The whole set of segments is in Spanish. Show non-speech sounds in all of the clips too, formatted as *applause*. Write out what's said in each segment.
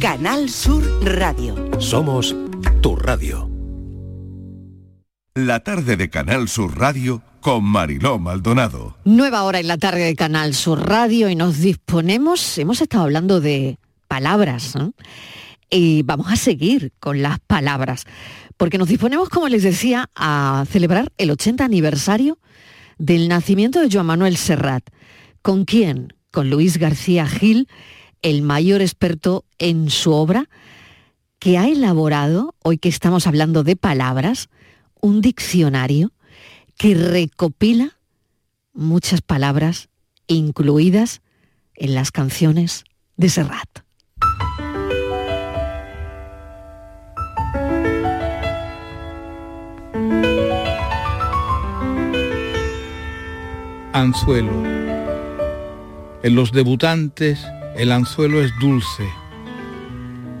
Canal Sur Radio. Somos tu radio. La tarde de Canal Sur Radio con Mariló Maldonado. Nueva hora en la tarde de Canal Sur Radio y nos disponemos, hemos estado hablando de palabras, ¿no? Y vamos a seguir con las palabras, porque nos disponemos, como les decía, a celebrar el 80 aniversario del nacimiento de Joan Manuel Serrat. ¿Con quién? Con Luis García Gil, el mayor experto en su obra, que ha elaborado, hoy que estamos hablando de palabras, un diccionario que recopila muchas palabras incluidas en las canciones de Serrat. Anzuelo. En los debutantes el anzuelo es dulce.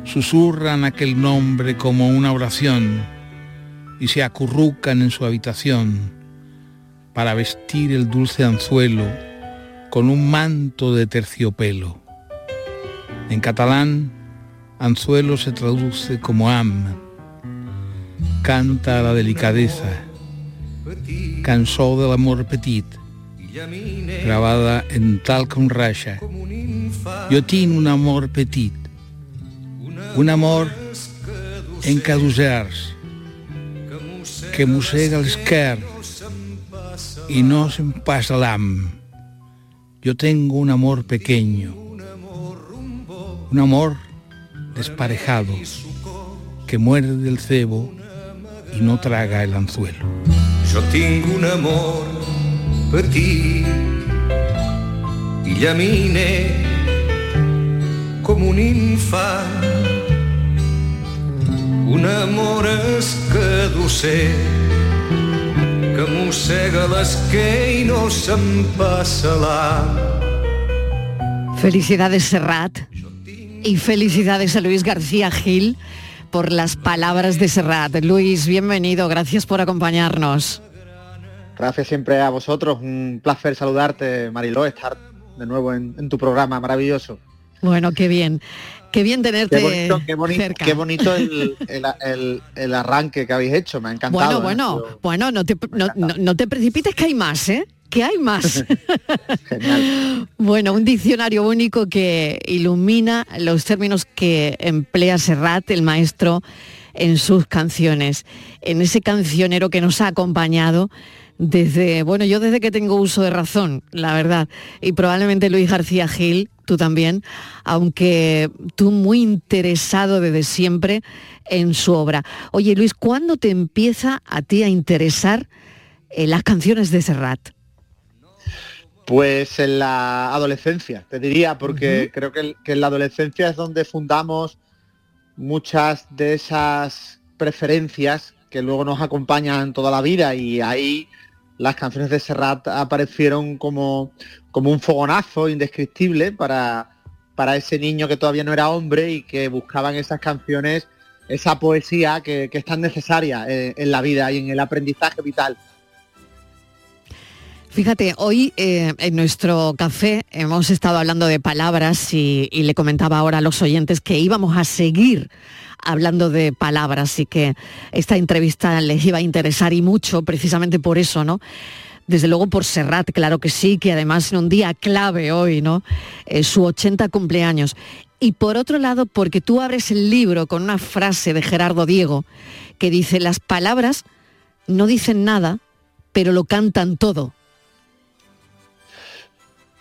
Susurran aquel nombre como una oración y se acurrucan en su habitación para vestir el dulce anzuelo con un manto de terciopelo. En catalán, anzuelo se traduce como am. Canta la delicadeza. Cansó del amor petit grabada en tal con raya. Yo tengo un amor petit, un amor en caducears, que mossega l'esquer y no se me pasa l'am. Yo tengo un amor pequeño, un amor desparejado, que muerde el cebo y no traga el anzuelo. Yo tengo un amor petit i llamine com un infant un amor escadusser que mossega l'esquer i no se'n passa l'am Felicidades Serrat y felicidades a Luis García Gil por las palabras de Serrat. Luis, bienvenido, gracias por acompañarnos. Gracias siempre a vosotros, un placer saludarte, Mariló, estar de nuevo en, tu programa maravilloso. Bueno, qué bien, qué bien tenerte qué bonito, qué bonito, cerca. Qué bonito *laughs* el, arranque que habéis hecho, me ha encantado. Bueno, bueno, bueno, no te, no, te precipites que hay más, ¿eh? Que hay más. *laughs* Genial. *laughs* Bueno, un diccionario único que ilumina los términos que emplea Serrat, el maestro, en sus canciones, en ese cancionero que nos ha acompañado desde, bueno, yo desde que tengo uso de razón, la verdad, y probablemente Luis García Gil, tú también, aunque tú muy interesado desde siempre en su obra. Oye, Luis, ¿cuándo te empieza a ti a interesar eh, las canciones de Serrat? Pues en la adolescencia, te diría, porque creo que, que en la adolescencia es donde fundamos muchas de esas preferencias que luego nos acompañan toda la vida y ahí las canciones de Serrat aparecieron como, como un fogonazo indescriptible para, para ese niño que todavía no era hombre y que buscaban esas canciones, esa poesía que, es tan necesaria en, en, la vida y en el aprendizaje vital. Fíjate, hoy eh, en nuestro café hemos estado hablando de palabras y, y le comentaba ahora a los oyentes que íbamos a seguir hablando de palabras y que esta entrevista les iba a interesar y mucho precisamente por eso, ¿no? Desde luego por Serrat, claro que sí, que además en un día clave hoy, ¿no? Eh, su 80 cumpleaños. Y por otro lado, porque tú abres el libro con una frase de Gerardo Diego que dice, las palabras no dicen nada, pero lo cantan todo.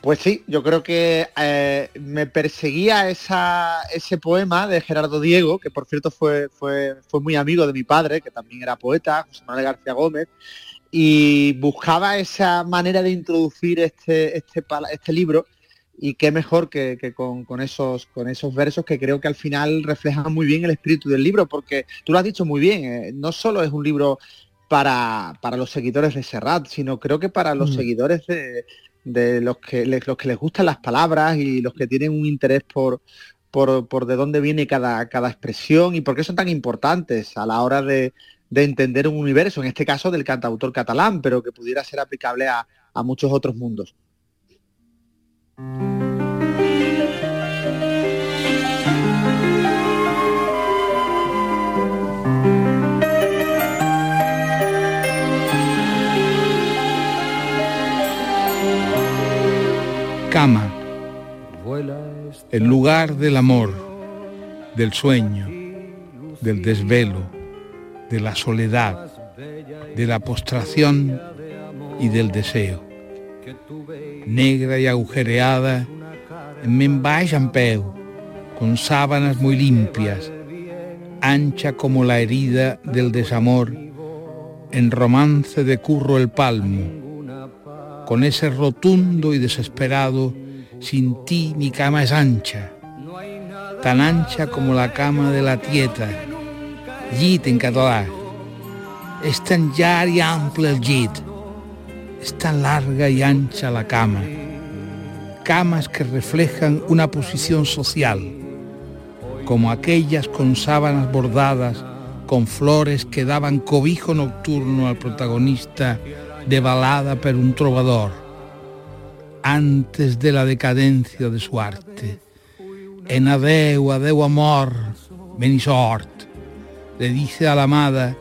Pues sí, yo creo que eh, me perseguía ese poema de Gerardo Diego, que por cierto fue, fue muy amigo de mi padre, que también era poeta, José Manuel García Gómez, y buscaba esa manera de introducir este, este, este libro y qué mejor que, que con, con, esos, con esos versos que creo que al final reflejan muy bien el espíritu del libro, porque tú lo has dicho muy bien, eh, no solo es un libro para, para, los seguidores de Serrat, sino creo que para los mm. seguidores de, de los que, les, los que les gustan las palabras y los que tienen un interés por, por, por de dónde viene cada, cada, expresión y por qué son tan importantes a la hora de, de entender un universo, en este caso del cantautor catalán, pero que pudiera ser aplicable a, a muchos otros mundos. Cama, el lugar del amor, del sueño, del desvelo de la soledad, de la postración y del deseo. Negra y agujereada, en peu, con sábanas muy limpias, ancha como la herida del desamor, en romance de curro el palmo, con ese rotundo y desesperado, sin ti mi cama es ancha, tan ancha como la cama de la tieta, llit en català. Es tan llar y ample el llit, es tan larga y ancha la cama, camas que reflejan una posición social, como aquellas con sábanas bordadas, con flores que daban cobijo nocturno al protagonista de balada per un trovador, antes de la decadencia de su arte. En adeu, adeu amor, benisort, le dice a la amada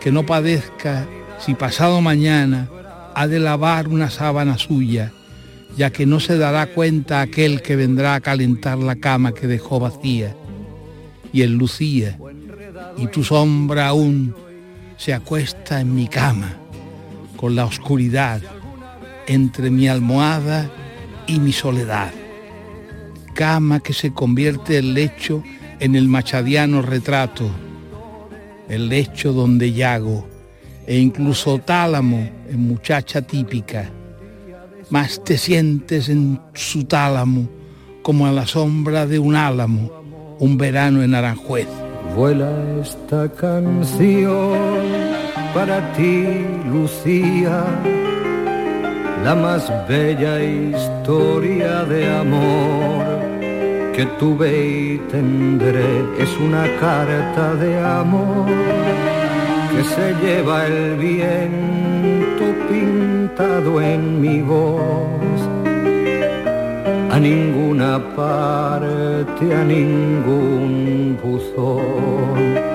que no padezca si pasado mañana ha de lavar una sábana suya, ya que no se dará cuenta aquel que vendrá a calentar la cama que dejó vacía. Y el Lucía, y tu sombra aún se acuesta en mi cama con la oscuridad entre mi almohada y mi soledad. Cama que se convierte el lecho en el machadiano retrato, el lecho donde llago, e incluso tálamo en muchacha típica. Más te sientes en su tálamo como a la sombra de un álamo, un verano en Aranjuez. Vuela esta canción para ti, Lucía, la más bella historia de amor que tuve y tendré. Es una carta de amor que se lleva el viento pintado en mi voz. A ninguna parte, a ningún buzón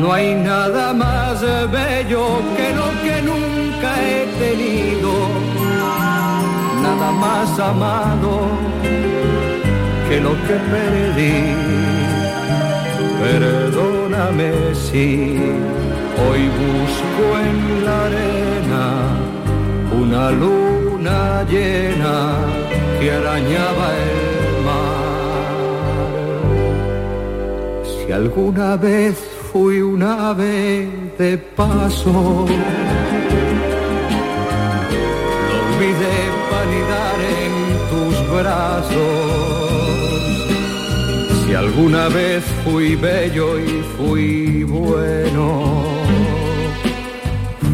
no hay nada más bello que lo que nunca he tenido, nada más amado que lo que perdí. Perdóname si hoy busco en la arena una luna llena que arañaba el mar. Si alguna vez fui una vez de paso. Lo olvidé panidar en tus brazos. Si alguna vez fui bello y fui bueno,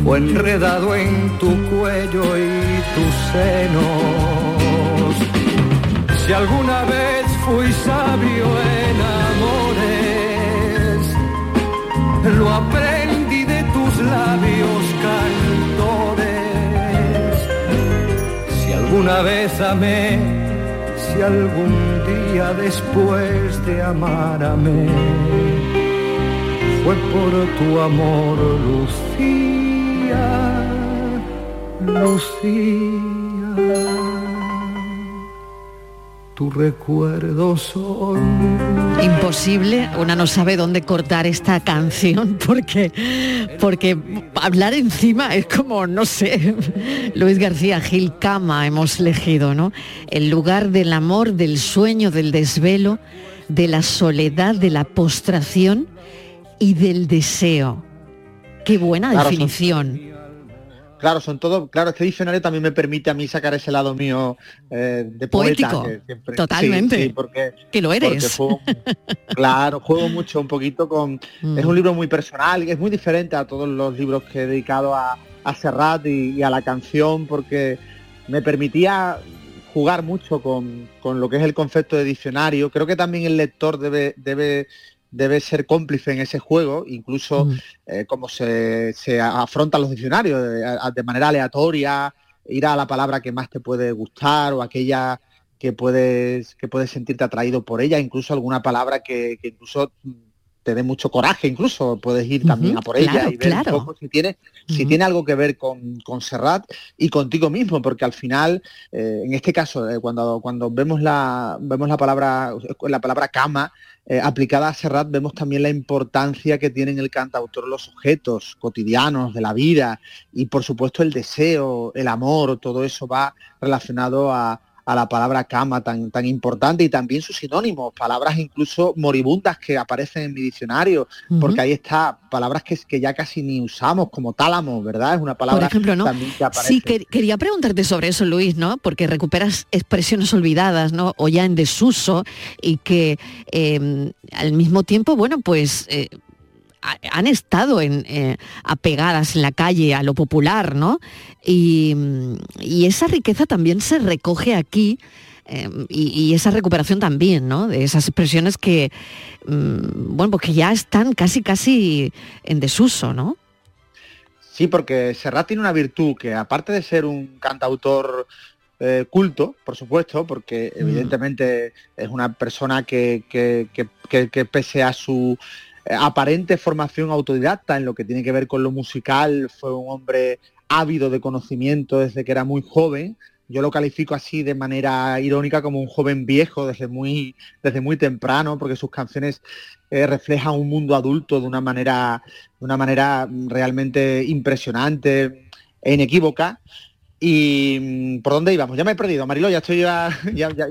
fue enredado en tu cuello y tus senos. Si alguna vez fui sabio en amores, lo aprendí de tus labios cantores. Si alguna vez amé, si algún día después de amar amé, fue por tu amor, Lucía, Lucía tu recuerdo son. Imposible, una no sabe dónde cortar esta canción *laughs* porque, porque hablar encima es como, no sé, Luis García Gil Cama hemos elegido, ¿no? El lugar del amor, del sueño, del desvelo, de la soledad, de la postración y del deseo. Qué buena definición. Claro, son todo, claro, este diccionario también me permite a mí sacar ese lado mío eh, de poeta. Poético, totalmente. porque, que lo eres. claro, juego mucho un poquito con... Es un mm. libro muy personal, y es muy diferente a todos los libros que he dedicado a, a Serrat y, a la canción, porque me permitía jugar mucho con, con, lo que es el concepto de diccionario. Creo que también el lector debe, debe debe ser cómplice en ese juego, incluso eh, como se, se, afrontan los diccionarios, de, manera aleatoria, ir a la palabra que más te puede gustar o aquella que puedes, que puedes sentirte atraído por ella, incluso alguna palabra que, incluso te dé mucho coraje incluso, puedes ir también a por ella y ver un poco si tiene, si tiene algo que ver con, con, Serrat y contigo mismo, porque al final, eh, en este caso, eh, cuando, cuando vemos la vemos la palabra, la palabra cama, eh, aplicada a Serrat, vemos también la importancia que tiene en el cantautor los objetos cotidianos de la vida y por supuesto el deseo, el amor, todo eso va relacionado a, a la palabra cama tan, tan importante y también sus sinónimos, palabras incluso moribundas que aparecen en mi diccionario, porque ahí está, palabras que, que ya casi ni usamos, como tálamo, ¿verdad? Es una palabra Por ejemplo, ¿no? también que aparece. Sí, quería preguntarte sobre eso, Luis, ¿no? Porque recuperas expresiones olvidadas, ¿no? O ya en desuso y que em, al mismo tiempo, bueno, pues... Eh, han estado en, eh, apegadas en la calle a lo popular, ¿no? Y, esa riqueza también se recoge aquí. Eh, y, esa recuperación también, ¿no? De esas expresiones que, mm, bueno, pues que ya están casi, casi en desuso, ¿no? Sí, porque Serrat tiene una virtud que aparte de ser un cantautor eh, culto, por supuesto, porque mm. evidentemente es una persona que, que pese a su aparente formación autodidacta en lo que tiene que ver con lo musical, fue un hombre ávido de conocimiento desde que era muy joven. Yo lo califico así de manera irónica como un joven viejo desde muy, desde muy temprano, porque sus canciones eh, reflejan un mundo adulto de una manera, de una manera realmente impresionante e inequívoca. ¿Y mm, por dónde íbamos? Ya me he perdido, Marilo, ya estoy ya,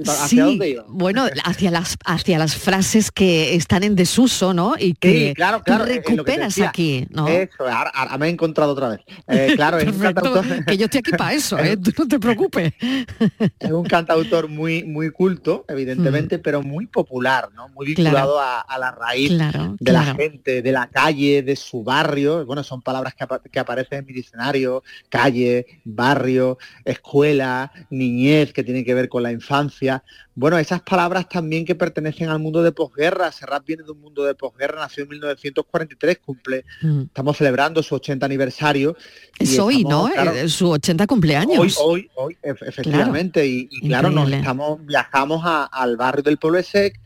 ¿hacia dónde iba? Bueno, hacia las hacia las frases que están en desuso, ¿no? Y que claro, recuperas aquí, ¿no? Eso, ahora, me he encontrado otra vez. Eh, *laughs* claro, es un cantautor... que yo estoy aquí para eso, *laughs* ¿eh? no te preocupes. *laughs* es un cantautor muy, muy culto, evidentemente, mm. pero muy popular, ¿no? Muy vinculado a, la raíz de la gente, de la calle, de su barrio. Bueno, son palabras que, que aparecen en mi diccionario, calle, barrio escuela, niñez, que tiene que ver con la infancia. Bueno, esas palabras también que pertenecen al mundo de posguerra. Serrat viene de un mundo de posguerra, nació en 1943, cumple, mm. estamos celebrando su 80 aniversario. Es hoy, ¿no? Eh, su 80 cumpleaños. Hoy, hoy, hoy, efectivamente. Y, claro, nos estamos, viajamos al barrio del Pueblo Sec,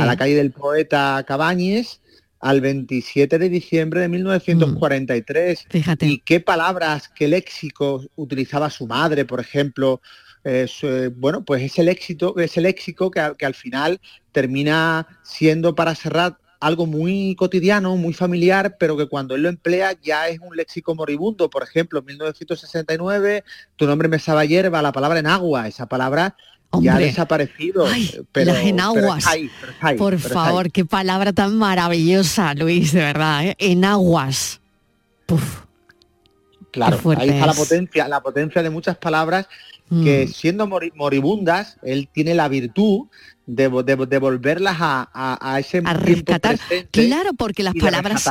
a la calle del poeta Cabañes, al 27 de diciembre de 1943. Fíjate. Y qué palabras, qué léxico utilizaba su madre, por ejemplo. Eh, bueno, pues es el éxito, es el léxico que, al final termina siendo para Serrat algo muy cotidiano, muy familiar, pero que cuando él lo emplea ya es un léxico moribundo. Por ejemplo, en 1969, tu nombre me sabe hierba, la palabra en agua, esa palabra ya ha desaparecido. pero, las enaguas. Por favor, qué palabra tan maravillosa, Luis, de verdad. ¿eh? Enaguas. Claro, ahí está la potencia, la potencia de muchas palabras que mm. siendo moribundas, él tiene la virtud de, de, volverlas a, ese a rescatar. claro, porque las palabras.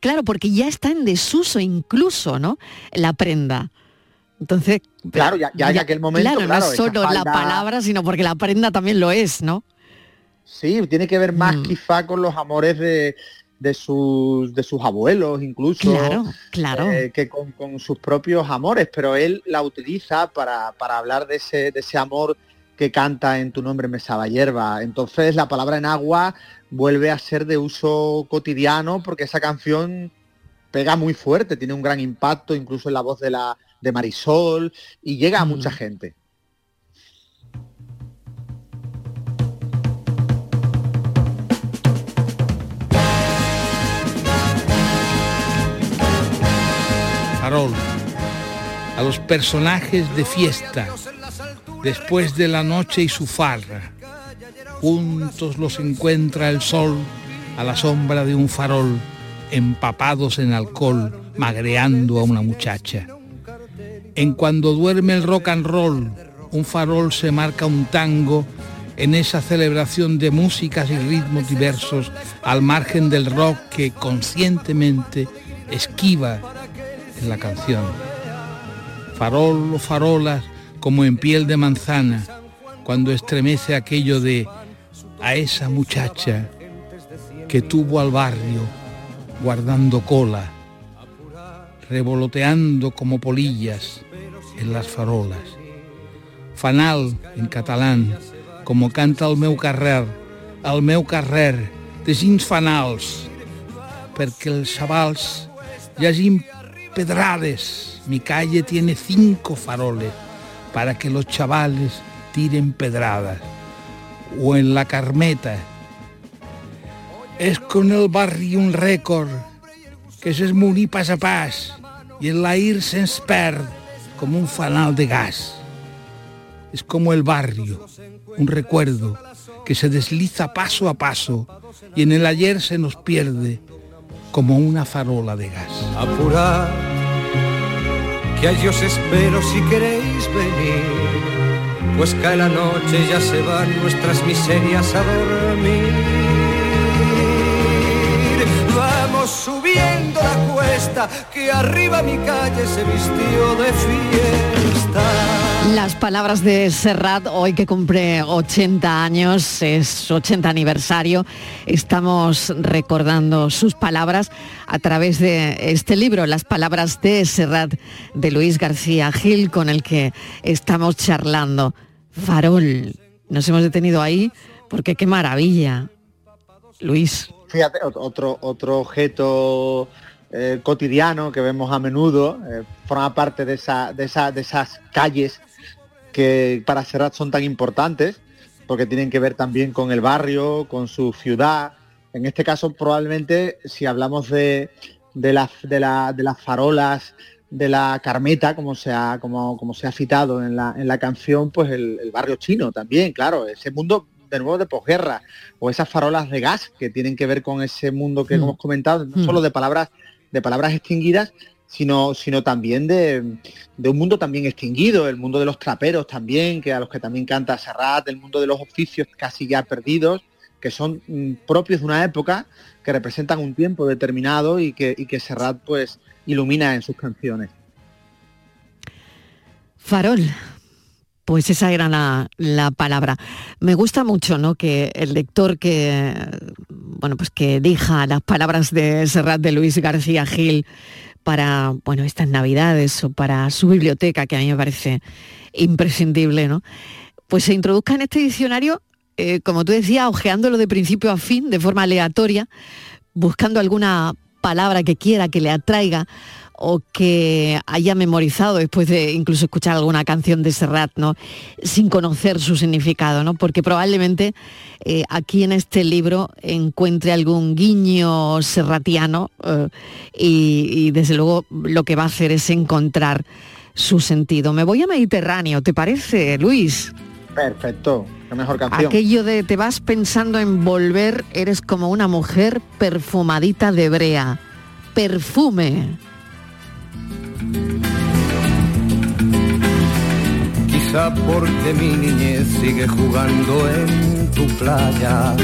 Claro, porque ya está en desuso incluso, ¿no? La prenda. Entonces, claro, ya, ya, aquel momento, claro, no es solo la palabra, sino porque la prenda también lo es, ¿no? Sí, tiene que ver más mm. quizá con los amores de, sus, de sus abuelos incluso. Claro, claro. Eh, que con, sus propios amores, pero él la utiliza para, hablar de ese, de ese amor que canta en tu nombre Mesaba Hierba. Entonces la palabra en agua vuelve a ser de uso cotidiano porque esa canción pega muy fuerte, tiene un gran impacto incluso en la voz de la, de Marisol y llega a mucha mm. gente. Farol, a los personajes de fiesta, después de la noche y su farra. Juntos los encuentra el sol a la sombra de un farol, empapados en alcohol, magreando a una muchacha. En cuando duerme el rock and roll, un farol se marca un tango en esa celebración de músicas y ritmos diversos al margen del rock que conscientemente esquiva en la canción. Farol o farolas como en piel de manzana, cuando estremece aquello de a esa muchacha que tuvo al barrio guardando cola revoloteando como polillas en las farolas. Fanal, en catalán, como canta el meu carrer, el meu carrer, de gins fanals, perquè els xavals hagin pedrades. Mi calle tiene cinco faroles para que los chavales tiren pedradas. O en la Carmeta. Es con el barri un récord que s'esmuní pas a pas y el aire se'ns perd como un fanal de gas. Es como el barrio, un recuerdo que se desliza paso a paso y en el ayer se nos pierde como una farola de gas. Apurar, que allí os espero si queréis venir, pues cae la noche, ya se van nuestras miserias a dormir. Subiendo la cuesta, que arriba mi calle se vistió de fiesta. Las palabras de Serrat, hoy que cumple 80 años, es 80 aniversario, estamos recordando sus palabras a través de este libro, Las palabras de Serrat, de Luis García Gil, con el que estamos charlando. Farol, nos hemos detenido ahí porque qué maravilla. Luis. Fíjate, otro, otro objeto eh, cotidiano que vemos a menudo, eh, forma parte de, esa, de, esa, de esas calles que para Serrat son tan importantes, porque tienen que ver también con el barrio, con su ciudad. En este caso, probablemente, si hablamos de, de, las, de, la- de las farolas de la Carmeta, como se ha, como, como se ha citado en la, en la canción, pues el, barrio chino también, claro, ese mundo nuevo de posguerra, o esas farolas de gas que tienen que ver con ese mundo que Mm. hemos comentado, no Mm. solo de palabras, de palabras extinguidas, sino, sino también de, de un mundo también extinguido, el mundo de los traperos también, que a los que también canta Serrat, el mundo de los oficios casi ya perdidos, que son mm, propios de una época, que representan un tiempo determinado y que, y que Serrat pues ilumina en sus canciones. Farol. Pues esa era la, la palabra. Me gusta mucho, ¿no? Que el lector que, bueno, pues que las palabras de Serrat de Luis García Gil para, bueno, estas navidades o para su biblioteca, que a mí me parece imprescindible, ¿no? Pues se introduzca en este diccionario, eh, como tú decías, ojeándolo de principio a fin, de forma aleatoria, buscando alguna palabra que quiera, que le atraiga o que haya memorizado después de incluso escuchar alguna canción de Serrat, ¿no? Sin conocer su significado, ¿no? Porque probablemente eh, aquí en este libro encuentre algún guiño serratiano eh, y, y desde luego lo que va a hacer es encontrar su sentido. Me voy a Mediterráneo, ¿te parece, Luis? Perfecto, qué mejor canción. Aquello de te vas pensando en volver, eres como una mujer perfumadita de brea. Perfume. Quizá porque mi niñez sigue jugando en tu playa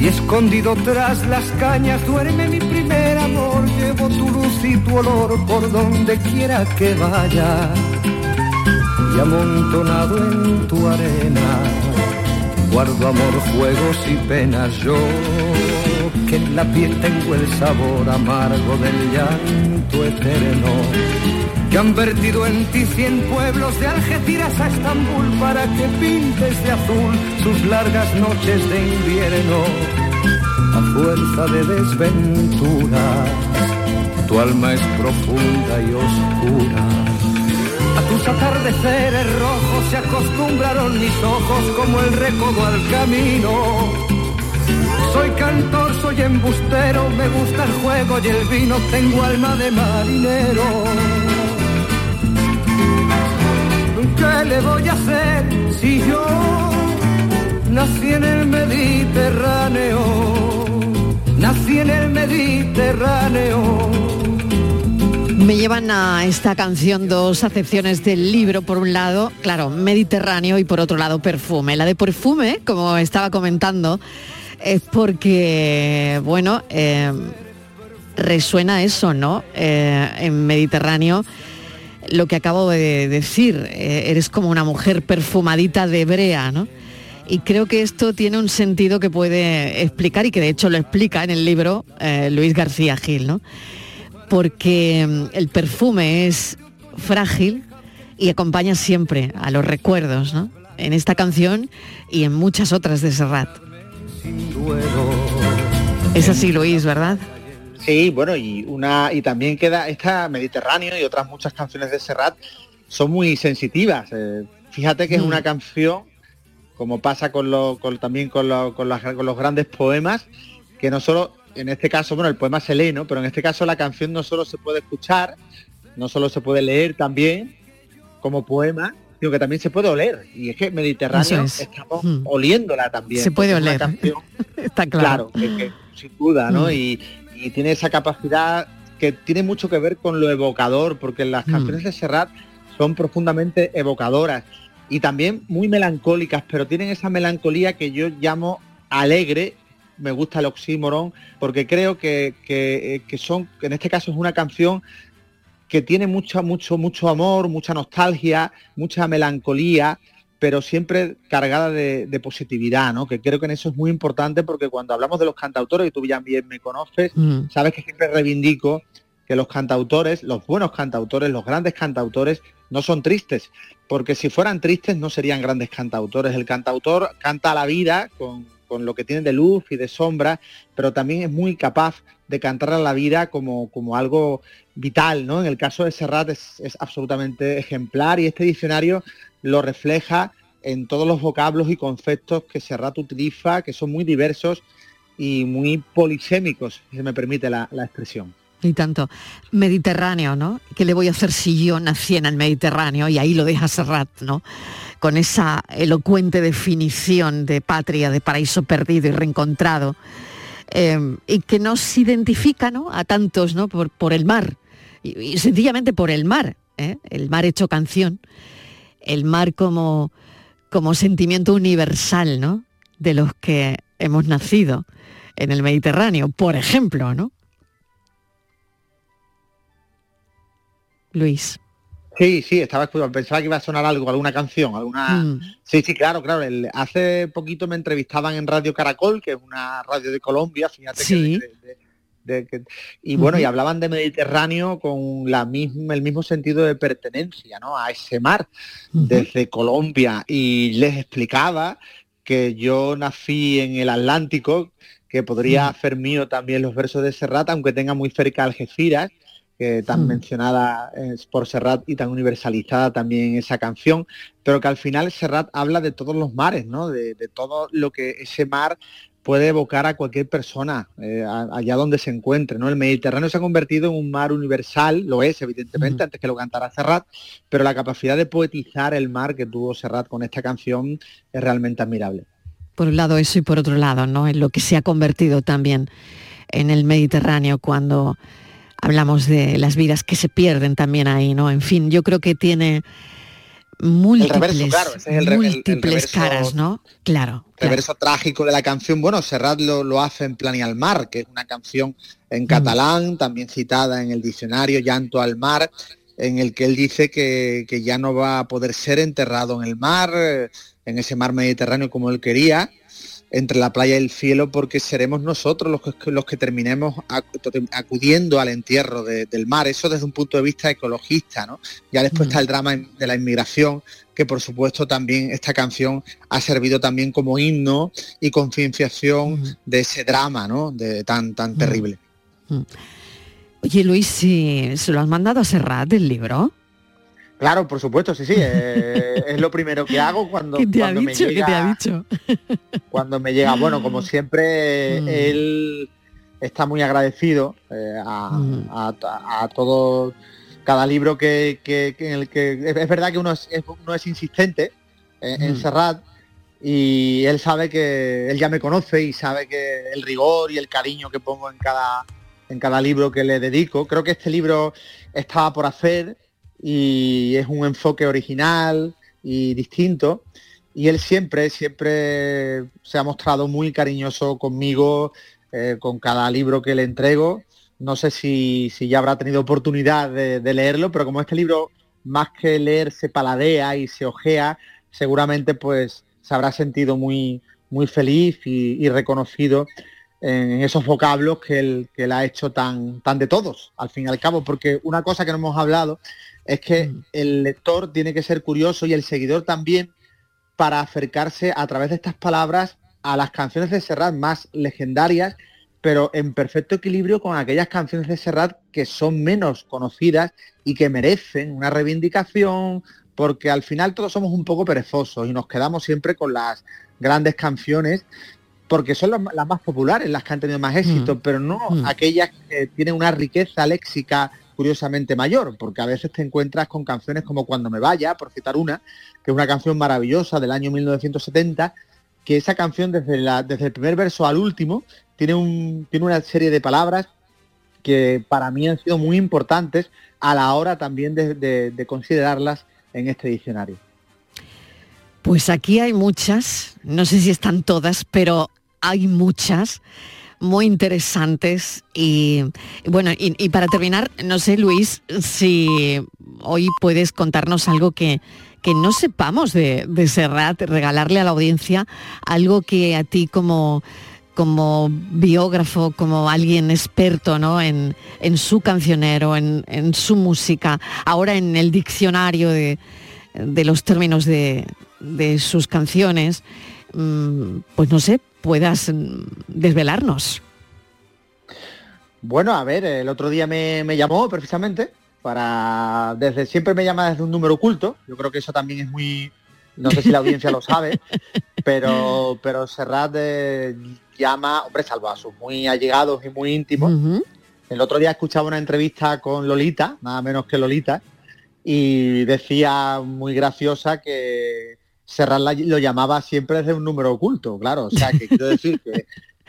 y escondido tras las cañas duerme mi primer amor. Llevo tu luz y tu olor por donde quiera que vaya y amontonado en tu arena guardo amor, juegos y penas yo que en la piel tengo el sabor amargo del llanto eterno que han vertido en ti cien pueblos de Algeciras a Estambul para que pintes de azul sus largas noches de invierno a fuerza de desventuras tu alma es profunda y oscura a tus atardeceres rojos se acostumbraron mis ojos como el recodo al camino. Soy cantor, soy embustero, me gusta el juego y el vino, tengo alma de marinero. ¿Qué le voy a hacer si yo nací en el Mediterráneo? Nací en el Mediterráneo. Me llevan a esta canción dos acepciones del libro. Por un lado, claro, Mediterráneo y por otro lado, perfume. La de perfume, como estaba comentando, es porque, bueno, eh, resuena eso, ¿no? Eh, en Mediterráneo, lo que acabo de decir, eh, eres como una mujer perfumadita de brea, ¿no? Y creo que esto tiene un sentido que puede explicar y que de hecho lo explica en el libro eh, Luis García Gil, ¿no? porque mm, el perfume es frágil y acompaña siempre a los recuerdos, ¿no? En esta canción y en muchas otras de Serrat. Es así, Luis, ¿verdad? Sí, bueno, y una y también queda esta Mediterráneo y otras muchas canciones de Serrat son muy sensitivas. Eh, fíjate que es una canción, como pasa con, lo, con también con, lo, con, con, los grandes poemas, que no solo, en este caso, bueno, el poema se lee, ¿no? Pero en este caso la canción no solo se puede escuchar, no solo se puede leer también como poema, sino que también se puede oler. Y es que Mediterráneo estamos hmm. oliéndola también. Se puede oler. *laughs* Está claro. Claro, sin duda, ¿no? Hmm. Y, tiene esa capacidad que tiene mucho que ver con lo evocador, porque las hmm. canciones de Serrat son profundamente evocadoras y también muy melancólicas, pero tienen esa melancolía que yo llamo alegre. Me gusta el oxímoron, porque creo que, que, que son, en este caso es una canción que tiene mucho, mucho, mucho amor, mucha nostalgia, mucha melancolía, pero siempre cargada de, positividad, ¿no? Que creo que en eso es muy importante porque cuando hablamos de los cantautores, y tú ya bien me conoces, mm. sabes que siempre reivindico que los cantautores, los buenos cantautores, los grandes cantautores, no son tristes, porque si fueran tristes no serían grandes cantautores. El cantautor canta la vida con, con lo que tiene de luz y de sombra, pero también es muy capaz de cantar a la vida como, como algo vital, ¿no? En el caso de Serrat es, absolutamente ejemplar y este diccionario lo refleja en todos los vocablos y conceptos que Serrat utiliza, que son muy diversos y muy polisémicos, si se me permite la, la expresión. Y tanto. Mediterráneo, ¿no? ¿Qué le voy a hacer si yo nací en el Mediterráneo? Y ahí lo deja Serrat, ¿no? Con esa elocuente definición de patria, de paraíso perdido y reencontrado Em, y que nos identifica ¿no? a tantos ¿no? por, por el mar, y, sencillamente por el mar, ¿eh? el mar hecho canción, el mar como, como sentimiento universal ¿no? de los que hemos nacido en el Mediterráneo, por ejemplo, ¿no? Luis. Sí, sí, estaba escuchando, pensaba que iba a sonar algo, alguna canción, alguna... Mm. Sí, sí, claro, claro. Hace poquito me entrevistaban en Radio Caracol, que es una radio de Colombia, fíjate que, y bueno, y hablaban de Mediterráneo con la misma, el mismo sentido de pertenencia, ¿no? A ese mar desde Colombia. Y les explicaba que yo nací en el Atlántico, que podría hacer mío también los versos de Serrat, aunque tenga muy cerca Algeciras, tan hmm. mencionada por Serrat y tan universalizada también esa canción, pero que al final Serrat habla de todos los mares, ¿no? De, todo lo que ese mar puede evocar a cualquier persona eh, allá donde se encuentre. ¿no? El Mediterráneo se ha convertido en un mar universal, lo es evidentemente, antes que lo cantara Serrat, pero la capacidad de poetizar el mar que tuvo Serrat con esta canción es realmente admirable. Por un lado eso y por otro lado, ¿no? En lo que se ha convertido también en el Mediterráneo cuando hablamos de las vidas que se pierden también ahí, ¿no? En fin, yo creo que tiene múltiples, múltiples caras, ¿no? Claro. El reverso trágico de la canción, bueno, Serrat lo, hace en Plan y al Mar, que es una canción en catalán, también citada en el diccionario Llanto al Mar, en el que él dice que, que, ya no va a poder ser enterrado en el mar, en ese mar Mediterráneo como él quería, entre la playa y el cielo porque seremos nosotros los que, los que terminemos acudiendo al entierro del mar. Eso desde un punto de vista ecologista, ¿no? Ya después está el drama de la inmigración, que por supuesto también esta canción ha servido también como himno y concienciación de ese drama, ¿no? De tan, tan terrible. Oye Luis, si se lo has mandado a Serrat el libro. Claro, por supuesto, sí, sí. Eh, es lo primero que hago cuando, te cuando me llega. te ha dicho? cuando me llega, bueno, como siempre, mm. él está muy agradecido eh, mm. a, todo cada libro que, en el que es, verdad que uno es, uno es insistente en, mm. Serrat y él sabe que él ya me conoce y sabe que el rigor y el cariño que pongo en cada en cada libro que le dedico. Creo que este libro estaba por hacer y es un enfoque original y distinto. Y él siempre, siempre se ha mostrado muy cariñoso conmigo, eh, con cada libro que le entrego. No sé si, ya habrá tenido oportunidad de, leerlo, pero como este libro más que leer se paladea y se ojea, seguramente pues se habrá sentido muy, muy feliz y, reconocido en esos vocablos que él, que él ha hecho tan, tan de todos, al fin y al cabo, porque una cosa que no hemos hablado es que mm. el lector tiene que ser curioso y el seguidor también para acercarse a través de estas palabras a las canciones de Serrat más legendarias, pero en perfecto equilibrio con aquellas canciones de Serrat que son menos conocidas y que merecen una reivindicación, porque al final todos somos un poco perezosos y nos quedamos siempre con las grandes canciones porque son las, más populares, las que han tenido más éxito, mm. pero no mm. aquellas que tienen una riqueza léxica curiosamente mayor, porque a veces te encuentras con canciones como Cuando me vaya, por citar una, que es una canción maravillosa del año 1970, que esa canción desde, la, desde el primer verso al último tiene, un, tiene una serie de palabras que para mí han sido muy importantes a la hora también de, considerarlas en este diccionario. Pues aquí hay muchas, no sé si están todas, pero hay muchas muy interesantes y bueno, y, para terminar, no sé Luis, si hoy puedes contarnos algo que, que no sepamos de, de Serrat, regalarle a la audiencia algo que a ti como como biógrafo, como alguien experto ¿no? en, su cancionero, en, su música, ahora en el diccionario de, los términos de, sus canciones, pues no sé, puedas mm, desvelarnos. Bueno, a ver, el otro día me, llamó precisamente para, desde siempre me llama desde un número oculto, yo creo que eso también es muy, no sé si la audiencia lo sabe, *laughs* pero, pero Serrat eh, llama, hombre, salvo a sus muy allegados y muy íntimos. El otro día escuchaba una entrevista con Lolita, nada menos que Lolita, y decía muy graciosa que Serrat lo llamaba siempre desde un número oculto, claro. O sea, que quiero decir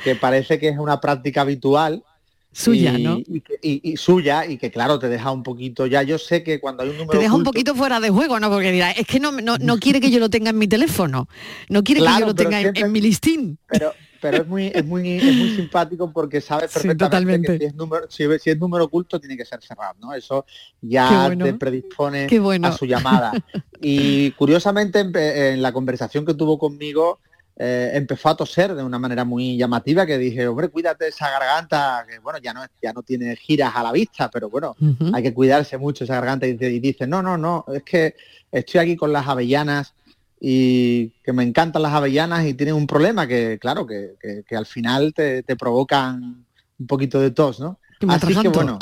que, parece que es una práctica habitual suya, ¿no? Y, suya, y que claro, te deja un poquito ya. Yo sé que cuando hay un número. Te deja un poquito fuera de juego, ¿no? Porque dirá, es que no, no, quiere que yo lo tenga en mi teléfono, no quiere que yo lo tenga en, mi listín. Pero, pero es muy, es muy, es muy simpático porque sabe perfectamente que si es, número, si, es número oculto tiene que ser cerrado, ¿no? Eso ya te predispone a su llamada. Y curiosamente en, la conversación que tuvo conmigo eh, empezó a toser de una manera muy llamativa que dije, hombre, cuídate esa garganta, que bueno, ya no, ya no tiene giras a la vista, pero bueno, hay que cuidarse mucho esa garganta y dice, y dice, no, no, no, es que estoy aquí con las avellanas y que me encantan las avellanas y tienen un problema que, claro, que, al final te, provocan un poquito de tos, ¿no? Así que bueno,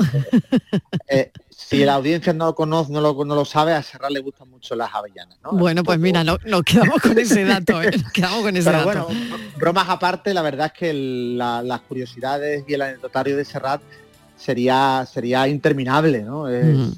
*laughs* eh, si la audiencia no lo conoce, no lo, no lo sabe, a Serrat le gustan mucho las avellanas, ¿no? Bueno, pues mira, no, nos quedamos con ese dato, ¿eh? Nos quedamos con ese Pero dato. bueno, bromas aparte, la verdad es que las curiosidades y el anecdotario de Serrat sería, sería interminable, ¿no? Mm.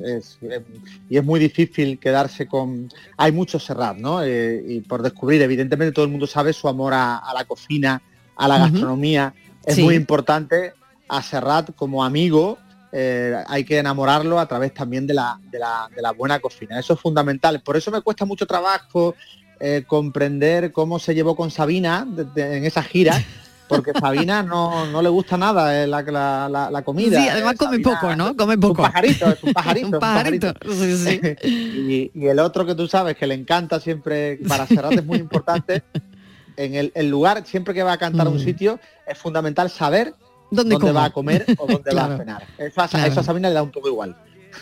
y es muy difícil quedarse con... Hay mucho Serrat, ¿no? Eh, y por descubrir, evidentemente todo el mundo sabe su amor a, la cocina, a la gastronomía. Es muy importante a Serrat como amigo, eh, hay que enamorarlo a través también de la, de la, buena cocina. Eso es fundamental. Por eso me cuesta mucho trabajo eh, comprender cómo se llevó con Sabina en esa gira, porque *laughs* Sabina no, no le gusta nada eh, la, la, la, comida. Sí, además come poco, ¿no? Come poco. Un pajarito, es un pajarito. *laughs* un pajarito. *laughs* y, el otro que tú sabes que le encanta siempre, para Serrat es muy importante, en el, lugar, siempre que va a cantar a un mm. sitio, es fundamental saber dónde, va a comer o dónde *laughs* va a cenar. Eso, a Sabina le da un poco igual.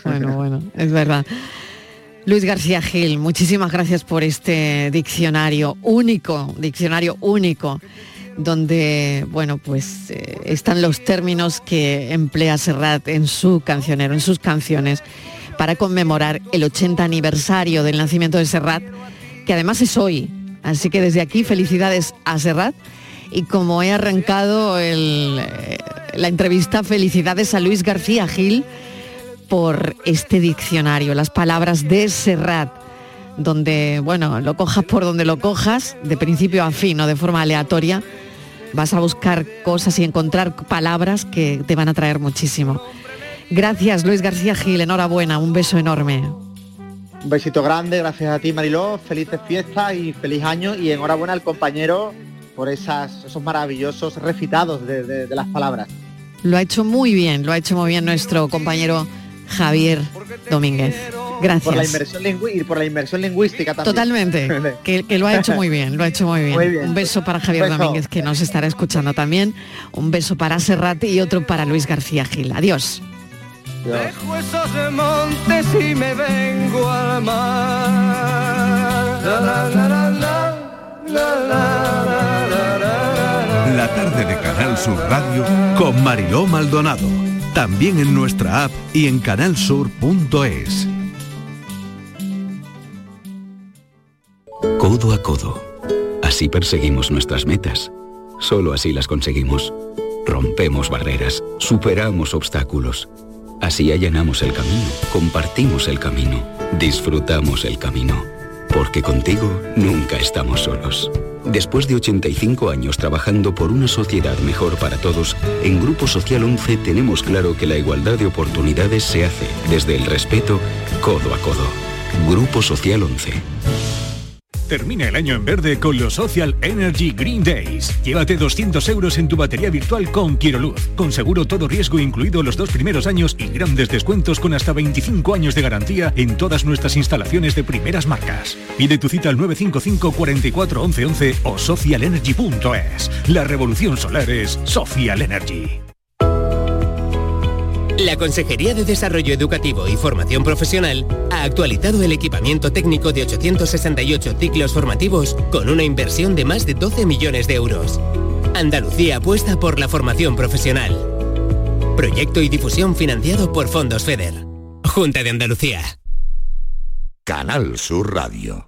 Bueno, *laughs* bueno, es verdad. Luis García Gil, muchísimas gracias por este diccionario único, diccionario único donde bueno pues eh, están los términos que emplea Serrat en su cancionero, en sus canciones, para conmemorar el 80 aniversario del nacimiento de Serrat, que además es hoy. Así que desde aquí felicidades a Serrat y como he arrancado eh, la entrevista, felicidades a Luis García Gil por este diccionario, las palabras de Serrat donde, bueno, lo cojas por donde lo cojas, de principio a fin, o de forma aleatoria, vas a buscar cosas y encontrar palabras que te van a traer muchísimo. Gracias Luis García Gil, enhorabuena, un beso enorme. Un besito grande, gracias a ti Mariló, felices fiestas y feliz año y enhorabuena al compañero por esas, esos maravillosos recitados de las palabras. Lo ha hecho muy bien, lo ha hecho muy bien nuestro compañero Javier Domínguez. Gracias. Por la inversión y por la inversión lingüística también. Totalmente. *laughs* que, lo ha hecho muy bien, lo ha hecho muy bien. Un beso para Javier Domínguez, que nos estará escuchando también. Un beso para Serrat y otro para Luis García Gil. Adiós. Dejo esos montes y me vengo al mar. La tarde tarde de Canal Sur Radio Con Mariló Maldonado. También en nuestra app y en canalsur.es. Codo a codo. Así perseguimos nuestras metas. Solo así las conseguimos. Rompemos barreras, superamos obstáculos. Así allanamos el camino, compartimos el camino, disfrutamos el camino. Porque contigo nunca estamos solos. Después de 85 años trabajando por una sociedad mejor para todos, en Grupo Social 11 tenemos claro que la igualdad de oportunidades se hace desde el respeto, codo a codo. Grupo Social 11. Termina el año en verde con los Social Energy Green Days. Llévate 200 euros en tu batería virtual con Quiroluz, con seguro todo riesgo incluido los dos primeros años y grandes descuentos con hasta 25 años de garantía en todas nuestras instalaciones de primeras marcas. Pide tu cita al 955 44 11 11 o socialenergy.es. La revolución solar es Social Energy. La Consejería de Desarrollo Educativo y Formación Profesional ha actualizado el equipamiento técnico de 868 ciclos formativos con una inversión de más de 12 millones de euros. Andalucía apuesta por la formación profesional. Proyecto y difusión financiado por Fondos FEDER. Junta de Andalucía. Canal Sur Radio.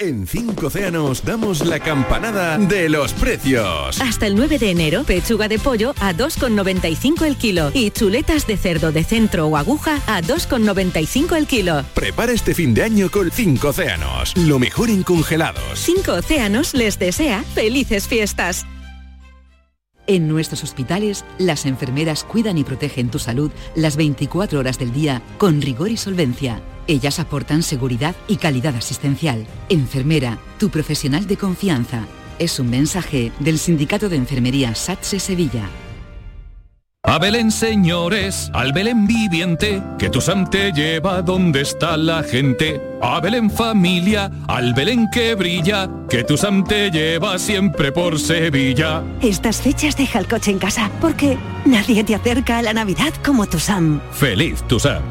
En 5 océanos damos la campanada de los precios. Hasta el 9 de enero, pechuga de pollo a 2,95 el kilo y chuletas de cerdo de centro o aguja a 2,95 el kilo. Prepara este fin de año con 5 océanos. Lo mejor en congelados. 5 océanos les desea felices fiestas. En nuestros hospitales, las enfermeras cuidan y protegen tu salud las 24 horas del día con rigor y solvencia. Ellas aportan seguridad y calidad asistencial. Enfermera, tu profesional de confianza. Es un mensaje del Sindicato de Enfermería SATSE Sevilla. A Belén, señores, al Belén viviente, que tu Sam te lleva donde está la gente. A Belén familia, al Belén que brilla, que tu Sam te lleva siempre por Sevilla. Estas fechas deja el coche en casa, porque nadie te acerca a la Navidad como tu Sam. Feliz tu Sam.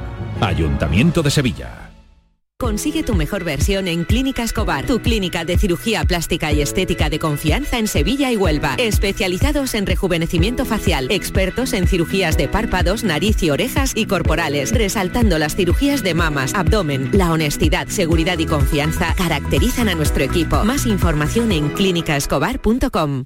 Ayuntamiento de Sevilla. Consigue tu mejor versión en Clínica Escobar, tu clínica de cirugía plástica y estética de confianza en Sevilla y Huelva. Especializados en rejuvenecimiento facial, expertos en cirugías de párpados, nariz y orejas y corporales, resaltando las cirugías de mamas, abdomen. La honestidad, seguridad y confianza caracterizan a nuestro equipo. Más información en clínicaescobar.com.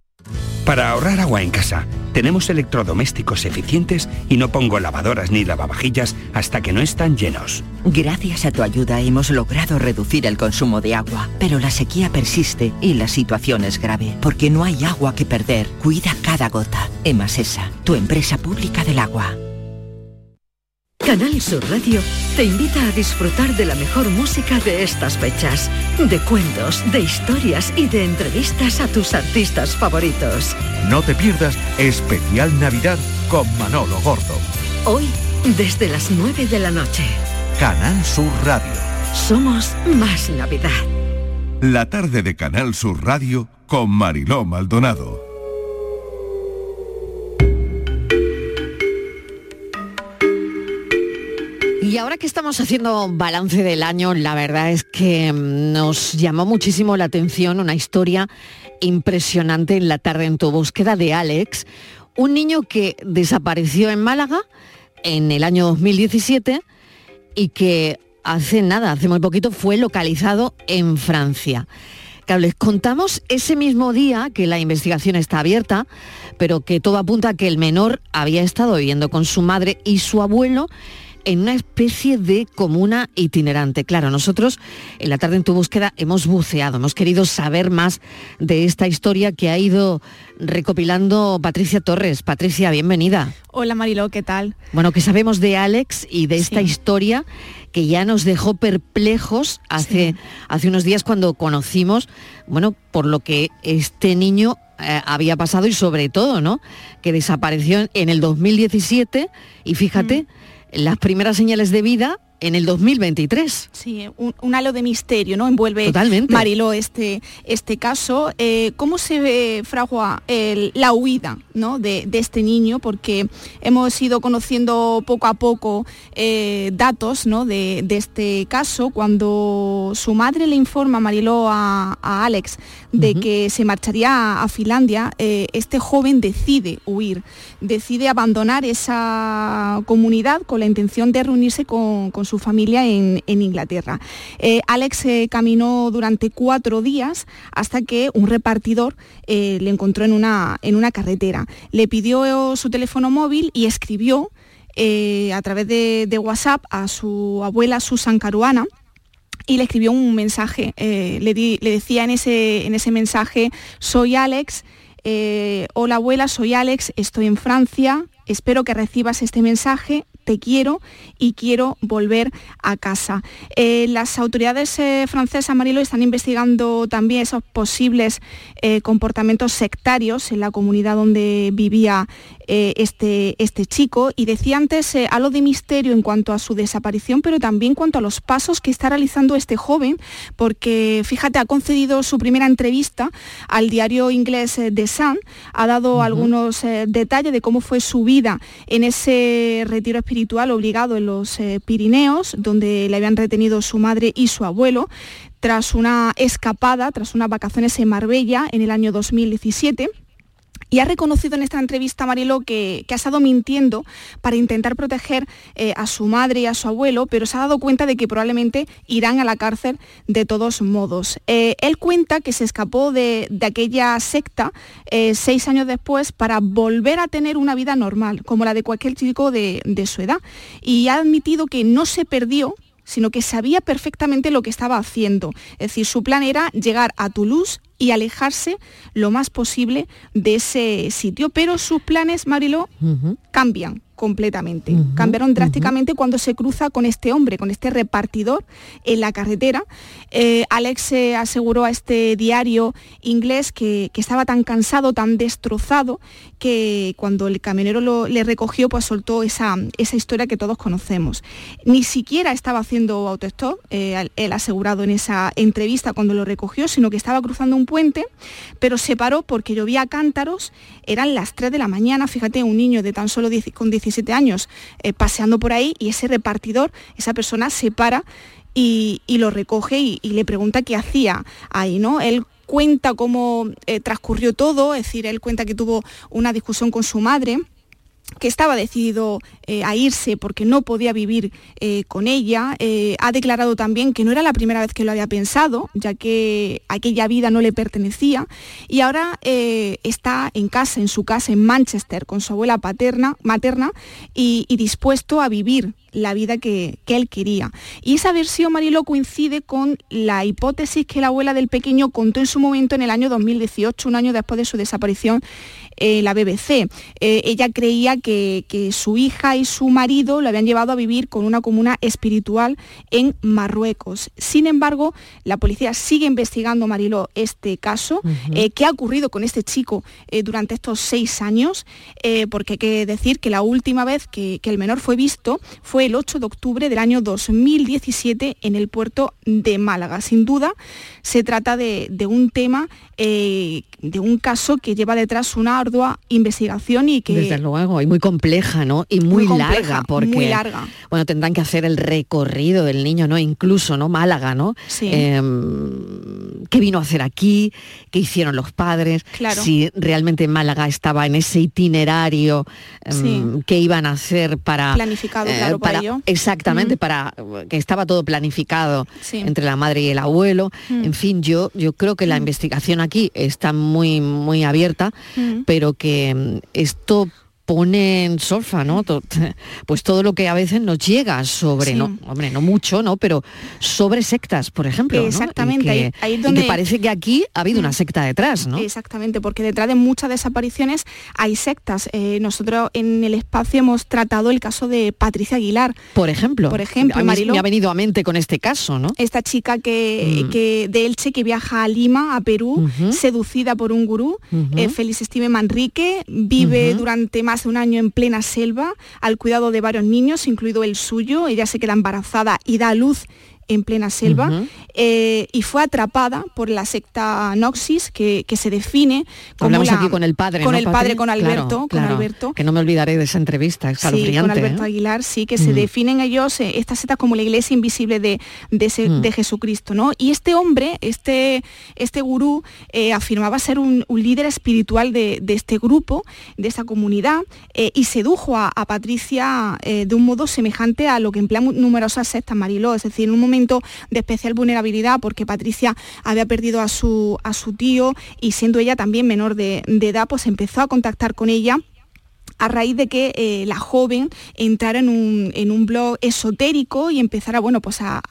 Para ahorrar agua en casa, tenemos electrodomésticos eficientes y no pongo lavadoras ni lavavajillas hasta que no están llenos. Gracias a tu ayuda hemos logrado reducir el consumo de agua, pero la sequía persiste y la situación es grave, porque no hay agua que perder. Cuida cada gota. Emasesa, tu empresa pública del agua. Canal Sur Radio te invita a disfrutar de la mejor música de estas fechas, de cuentos, de historias y de entrevistas a tus artistas favoritos. No te pierdas especial Navidad con Manolo Gordo. Hoy, desde las 9 de la noche. Canal Sur Radio. Somos más Navidad. La tarde de Canal Sur Radio con Mariló Maldonado. Y ahora que estamos haciendo balance del año, la verdad es que mm, nos llamó muchísimo la atención una historia impresionante en la tarde en tu búsqueda de Alex, un niño que desapareció en Málaga en el año 2017 y que hace nada, hace muy poquito, fue localizado en Francia. Claro, les contamos ese mismo día que la investigación está abierta, pero que todo apunta a que el menor había estado viviendo con su madre y su abuelo en una especie de comuna itinerante. Claro, nosotros en la tarde en tu búsqueda hemos buceado, hemos querido saber más de esta historia que ha ido recopilando Patricia Torres. Patricia, bienvenida. Hola Mariló, ¿qué tal? Bueno, ¿qué sabemos de Alex y de esta Sí. historia que ya nos dejó perplejos hace, hace unos días cuando conocimos, bueno, por lo que este niño eh, había pasado y sobre todo, ¿no? Que desapareció en el 2017 y fíjate, las primeras señales de vida en el 2023. Sí, un, halo de misterio, ¿no? Envuelve Totalmente. Mariló este, este caso. Eh, ¿Cómo se ve, Fragua, la huida ¿no? de, este niño? Porque hemos ido conociendo poco a poco eh, datos ¿no? de, este caso. Cuando su madre le informa a Mariló a, Alex de que se marcharía a Finlandia, eh, este joven decide huir, decide abandonar esa comunidad con la intención de reunirse con, su familia en, Inglaterra. Eh, Alex eh, caminó durante cuatro días hasta que un repartidor le encontró en una, en una carretera. Le pidió su teléfono móvil y escribió a través de, WhatsApp a su abuela Susan Caruana, y le escribió un mensaje. le, decía en ese, en ese mensaje, soy Alex, eh, hola abuela, soy Alex, estoy en Francia, espero que recibas este mensaje, te quiero y quiero volver a casa. Eh, las autoridades eh, francesas, Marilo, están investigando también esos posibles comportamientos sectarios en la comunidad donde vivía este, este chico y decía antes algo de misterio en cuanto a su desaparición, pero también en cuanto a los pasos que está realizando este joven, porque fíjate, ha concedido su primera entrevista al diario inglés The Sun, ha dado algunos detalles de cómo fue su vida en ese retiro espiritual obligado en los eh, Pirineos, donde le habían retenido su madre y su abuelo, tras una escapada, tras unas vacaciones en Marbella en el año 2017 y ha reconocido en esta entrevista, Marilo, que, ha estado mintiendo para intentar proteger eh, a su madre y a su abuelo, pero se ha dado cuenta de que probablemente irán a la cárcel de todos modos. Eh, él cuenta que se escapó de, aquella secta eh, seis años después para volver a tener una vida normal, como la de cualquier chico de, de su edad. Y ha admitido que no se perdió sino que sabía perfectamente lo que estaba haciendo. Es decir, su plan era llegar a Toulouse y alejarse lo más posible de ese sitio. Pero sus planes, Mariló, cambian completamente. Cambiaron drásticamente cuando se cruza con este hombre, con este repartidor en la carretera. Eh, Alex aseguró a este diario inglés que, estaba tan cansado, tan destrozado, que cuando el camionero le recogió, pues soltó esa, esa, historia que todos conocemos. Ni siquiera estaba haciendo autostop, eh, él asegurado en esa entrevista cuando lo recogió, sino que estaba cruzando un puente, pero se paró porque llovía cántaros, eran las 3 de la mañana, fíjate, un niño de tan solo 10, con 17 años eh, paseando por ahí y ese repartidor, esa persona se para y, lo recoge y, le pregunta qué hacía ahí, ¿no? Él cuenta cómo eh, transcurrió todo, es decir, él cuenta que tuvo una discusión con su madre que estaba decidido eh, a irse porque no podía vivir eh, con ella. Eh, ha declarado también que no era la primera vez que lo había pensado, ya que aquella vida no le pertenecía. Y ahora está en casa, en su casa en Manchester, con su abuela paterna, materna y, dispuesto a vivir la vida que, que, él quería. Y esa versión, Marilo, coincide con la hipótesis que la abuela del pequeño contó en su momento en el año 2018, un año después de su desaparición eh, la BBC. Eh, ella creía que, su hija y su marido lo habían llevado a vivir con una comuna espiritual en Marruecos. Sin embargo, la policía sigue investigando, Mariló, este caso. Eh, ¿Qué ha ocurrido con este chico durante estos seis años? porque hay que decir que la última vez que, el menor fue visto fue el 8 de octubre del año 2017 en el puerto de Málaga. Sin duda, se trata de, un tema, de un caso que lleva detrás una ardua investigación y que... Desde luego, y muy compleja, ¿no? Y muy, larga, porque... Muy larga. Bueno, tendrán que hacer el recorrido del niño, ¿no? Incluso, ¿no? Málaga, ¿no? Sí. Em, ¿Qué vino a hacer aquí? ¿Qué hicieron los padres? Claro. Si realmente Málaga estaba en ese itinerario em, que iban a hacer para... Planificado, eh, claro, para, ello. Exactamente, para que estaba todo planificado entre la madre y el abuelo. En fin, yo, yo creo que la investigación aquí está muy, muy abierta, pero que mm, esto pone en solfa, ¿no? *laughs* Pues todo lo que a veces nos llega sobre, no, hombre, no mucho, ¿no? Pero sobre sectas, por ejemplo. Exactamente, ahí, donde... parece que aquí ha habido una mm. secta detrás, ¿no? Exactamente, porque detrás de muchas desapariciones hay sectas. Eh, nosotros en el espacio hemos tratado el caso de Patricia Aguilar. Por ejemplo. Por ejemplo, a me ha venido a mente con este caso, ¿no? Esta chica que, mm. que de Elche que viaja a Lima, a Perú, seducida por un gurú, uh Félix Estime Manrique, vive durante más más de un año en plena selva al cuidado de varios niños, incluido el suyo. Ella se queda embarazada y da a luz en plena selva eh, y fue atrapada por la secta Noxis que, se define como Hablamos aquí con el padre con el padre con Alberto con Alberto. Que no me olvidaré de esa entrevista sí, con Alberto ¿eh? Aguilar sí que se definen ellos eh, esta secta como la iglesia invisible de, de, Jesucristo no y este hombre este este gurú afirmaba ser un, líder espiritual de, este grupo de esta comunidad y sedujo a, a Patricia de un modo semejante a lo que emplean numerosas sectas Mariló es decir en un momento de especial vulnerabilidad porque Patricia había perdido a su, a su tío y siendo ella también menor de, edad, pues empezó a contactar con ella a raíz de que eh, la joven entrara en un, blog esotérico y empezara bueno, pues a,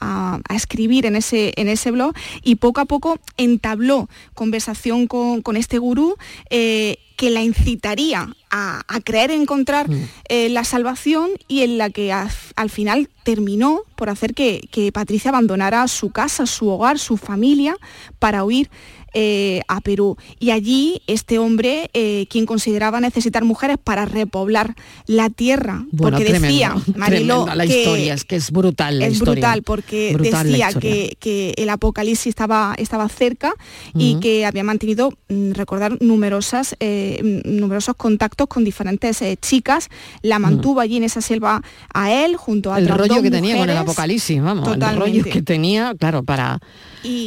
escribir en ese, en ese blog y poco a poco entabló conversación con, este gurú eh, que la incitaría a, creer en encontrar mm. eh, la salvación y en la que al final terminó por hacer que, que Patricia abandonara su casa, su hogar, su familia para huir eh, a Perú. Y allí este hombre, eh, quien consideraba necesitar mujeres para repoblar la tierra, porque decía, *laughs* Mariló, la que historia, es que es brutal Es brutal, porque decía que, el apocalipsis estaba, estaba cerca y que había mantenido, mm, recordar, numerosas, eh, numerosos contactos con diferentes chicas, la mantuvo allí en esa selva a él, junto a El rollo que tenía con el apocalipsis, vamos, el rollo que tenía, claro, para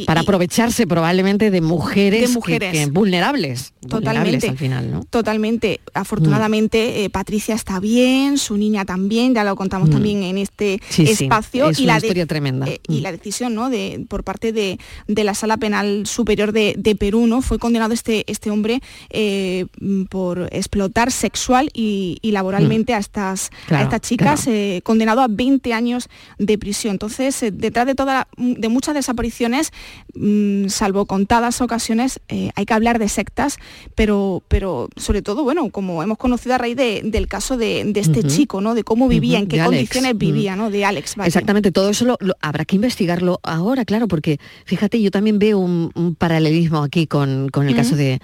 para aprovecharse probablemente de mujeres, mujeres. vulnerables, totalmente, al final, ¿no? Totalmente. Afortunadamente, mm. eh, Patricia está bien, su niña también, ya lo contamos mm. también en este espacio. y la historia tremenda. Eh, y mm. la decisión, ¿no? De, por parte de, la Sala Penal Superior de, Perú, ¿no? Fue condenado este, este hombre eh, por explotar sexual y, laboralmente a estas, a estas chicas, condenado a 20 años de prisión. Entonces, detrás de toda, de muchas desapariciones Mm, salvo contadas ocasiones, eh, hay que hablar de sectas, pero, pero sobre todo, bueno, como hemos conocido a raíz del caso de, este chico, ¿no? De cómo vivía, en qué condiciones vivía, ¿no? De Alex. Exactamente, todo eso lo, habrá que investigarlo ahora, claro, porque fíjate, yo también veo un, paralelismo aquí con, el caso de,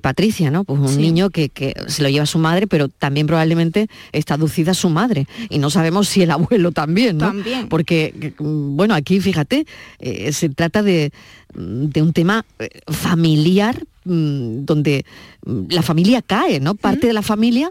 Patricia, ¿no? Pues un niño que, se lo lleva a su madre, pero también probablemente está aducida su madre. Y no sabemos si el abuelo también, ¿no? También. Porque, bueno, aquí, fíjate, eh, se trata de, un tema eh, familiar mm, donde mm, la familia cae, ¿no? Parte de la familia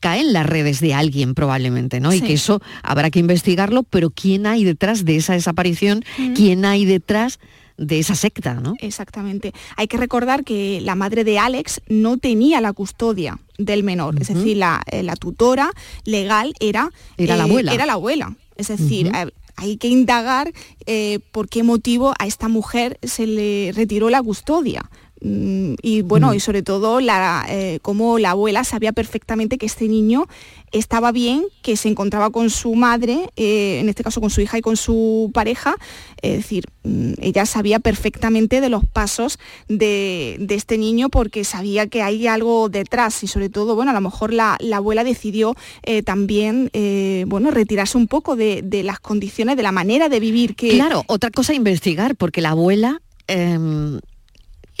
cae en las redes de alguien probablemente, ¿no? Y que eso habrá que investigarlo, pero ¿quién hay detrás de esa desaparición? ¿Quién hay detrás de esa secta, ¿no? Exactamente. Hay que recordar que la madre de Alex no tenía la custodia del menor, es decir, la, eh, tutora legal era, era la abuela. Era la abuela. Es decir, hay que indagar eh, por qué motivo a esta mujer se le retiró la custodia. Mm, y bueno, y sobre todo la, eh, como la abuela sabía perfectamente que este niño estaba bien, que se encontraba con su madre, eh, en este caso con su hija y con su pareja, es decir, mm, ella sabía perfectamente de los pasos de, este niño porque sabía que hay algo detrás y sobre todo, bueno, a lo mejor la, abuela decidió eh, también, bueno, retirarse un poco de, las condiciones, de la manera de vivir que... Claro, otra cosa a investigar, porque la abuela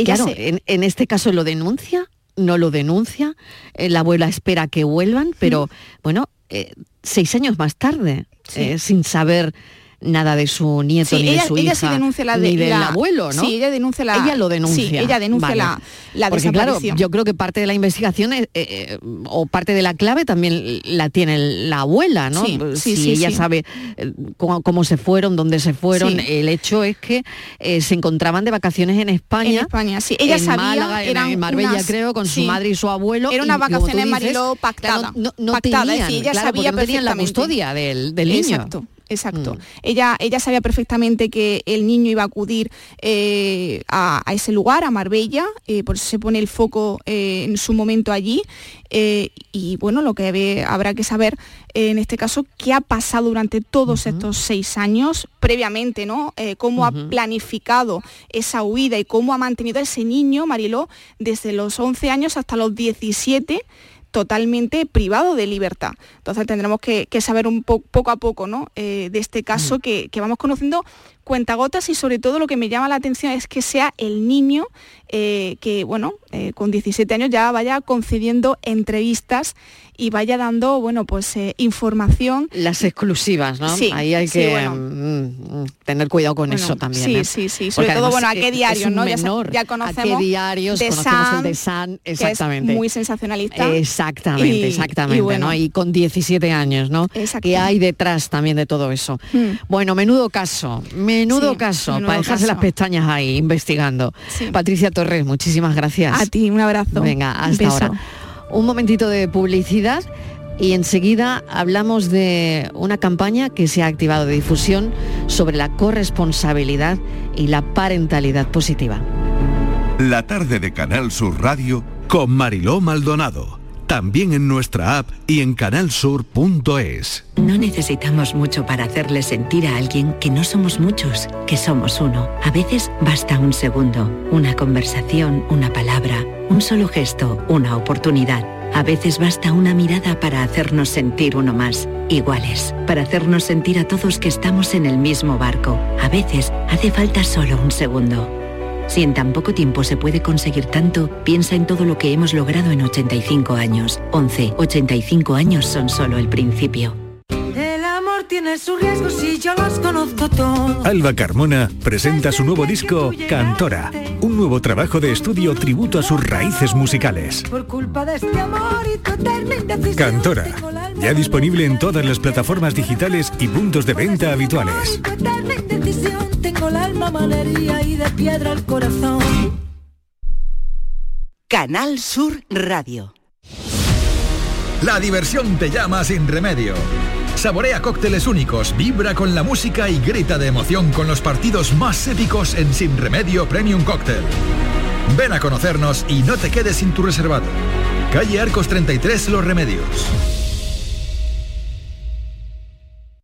claro, en, este caso lo denuncia, no lo denuncia, eh, la abuela espera que vuelvan, pero bueno, eh, seis años más tarde, eh, sin saber nada de su nieto ni de su ella hija, denuncia la de, ni del abuelo, ¿no? Sí, ella denuncia la... Ella lo denuncia. Sí, ella denuncia la, la Porque claro, yo creo que parte de la investigación eh, eh, o parte de la clave también la tiene la abuela, ¿no? si ella sabe eh, cómo, se fueron, dónde se fueron, el hecho es que se encontraban de vacaciones en España. En España, sí. Ella en sabía... Málaga, en Marbella, creo, con su madre y su abuelo. Era una vacaciones, Mariló, pactada. no, no, tenían, ella sabía no tenían la custodia del, del niño. Exacto. Exacto. Mm. Ella, ella sabía perfectamente que el niño iba a acudir eh, a, ese lugar, a Marbella, eh, por eso se pone el foco eh, en su momento allí. y bueno, lo que habrá que saber en este caso, qué ha pasado durante todos estos seis años previamente, ¿no? cómo ha planificado esa huida y cómo ha mantenido a ese niño, Mariló, desde los 11 años hasta los 17 totalmente privado de libertad. Entonces tendremos que, saber un poco a poco ¿no? Eh, de este caso mm. que, que, vamos conociendo cuentagotas y sobre todo lo que me llama la atención es que sea el niño eh, que, bueno, eh, con 17 años ya vaya concediendo entrevistas y vaya dando, bueno, pues eh, información. Las exclusivas, ¿no? Sí, Ahí hay que mm, mm, tener cuidado con eso también. Sí, sí, sí. Sobre todo, bueno, a qué diarios, ¿no? ya, conocemos. A qué diarios, de conocemos el de San, exactamente. muy sensacionalista. Exactamente, exactamente, y, ¿no? Y con 17 años, ¿no? ¿Qué hay detrás también de todo eso? Hmm. Bueno, menudo caso, menudo caso, para dejarse las pestañas ahí investigando. Patricia Torres, muchísimas gracias. A ti, un abrazo. Venga, hasta ahora. Un momentito de publicidad y enseguida hablamos de una campaña que se ha activado de difusión sobre la corresponsabilidad y la parentalidad positiva. La tarde de Canal Sur Radio con Mariló Maldonado. También en nuestra app y en canalsur.es. No necesitamos mucho para hacerle sentir a alguien que no somos muchos, que somos uno. A veces basta un segundo, una conversación, una palabra, un solo gesto, una oportunidad. A veces basta una mirada para hacernos sentir uno más, iguales, para hacernos sentir a todos que estamos en el mismo barco. A veces hace falta solo un segundo. Si en tan poco tiempo se puede conseguir tanto, piensa en todo lo que hemos logrado en 85 años. 11, 85 años son solo el principio. Tiene sus riesgos y yo los conozco todos. Alba Carmona presenta su nuevo disco Cantora, un nuevo trabajo de estudio tributo a sus raíces musicales. Por culpa de este amor y tu Cantora, ya disponible en todas las plataformas digitales y puntos de venta habituales tengo el alma malería y de piedra el corazón. Canal Sur Radio. La diversión te llama sin remedio. Saborea cócteles únicos, vibra con la música y grita de emoción con los partidos más épicos en Sin Remedio Premium Cóctel. Ven a conocernos y no te quedes sin tu reservado. Calle Arcos 33 Los Remedios.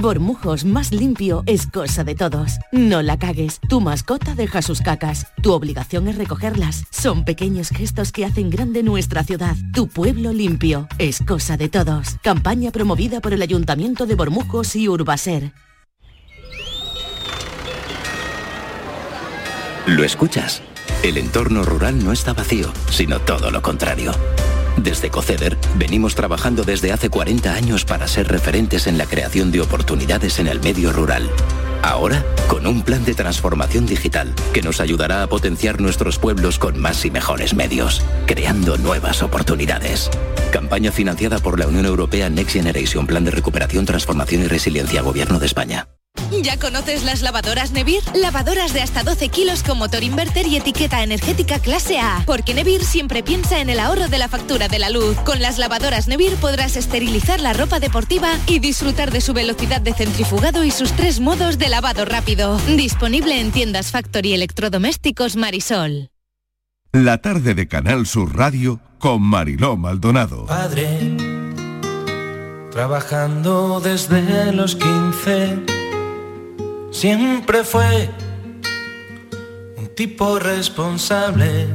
Bormujos más limpio es cosa de todos. No la cagues. Tu mascota deja sus cacas. Tu obligación es recogerlas. Son pequeños gestos que hacen grande nuestra ciudad. Tu pueblo limpio es cosa de todos. Campaña promovida por el Ayuntamiento de Bormujos y Urbaser. ¿Lo escuchas? El entorno rural no está vacío, sino todo lo contrario. Desde Coceder venimos trabajando desde hace 40 años para ser referentes en la creación de oportunidades en el medio rural. Ahora, con un plan de transformación digital que nos ayudará a potenciar nuestros pueblos con más y mejores medios, creando nuevas oportunidades. Campaña financiada por la Unión Europea Next Generation Plan de Recuperación, Transformación y Resiliencia, Gobierno de España. ¿Ya conoces las lavadoras Nevir? Lavadoras de hasta 12 kilos con motor inverter y etiqueta energética clase A. Porque Nevir siempre piensa en el ahorro de la factura de la luz. Con las lavadoras Nevir podrás esterilizar la ropa deportiva y disfrutar de su velocidad de centrifugado y sus tres modos de lavado rápido. Disponible en tiendas Factory Electrodomésticos Marisol. La tarde de Canal Sur Radio con Mariló Maldonado. Padre, trabajando desde los 15 siempre fue un tipo responsable.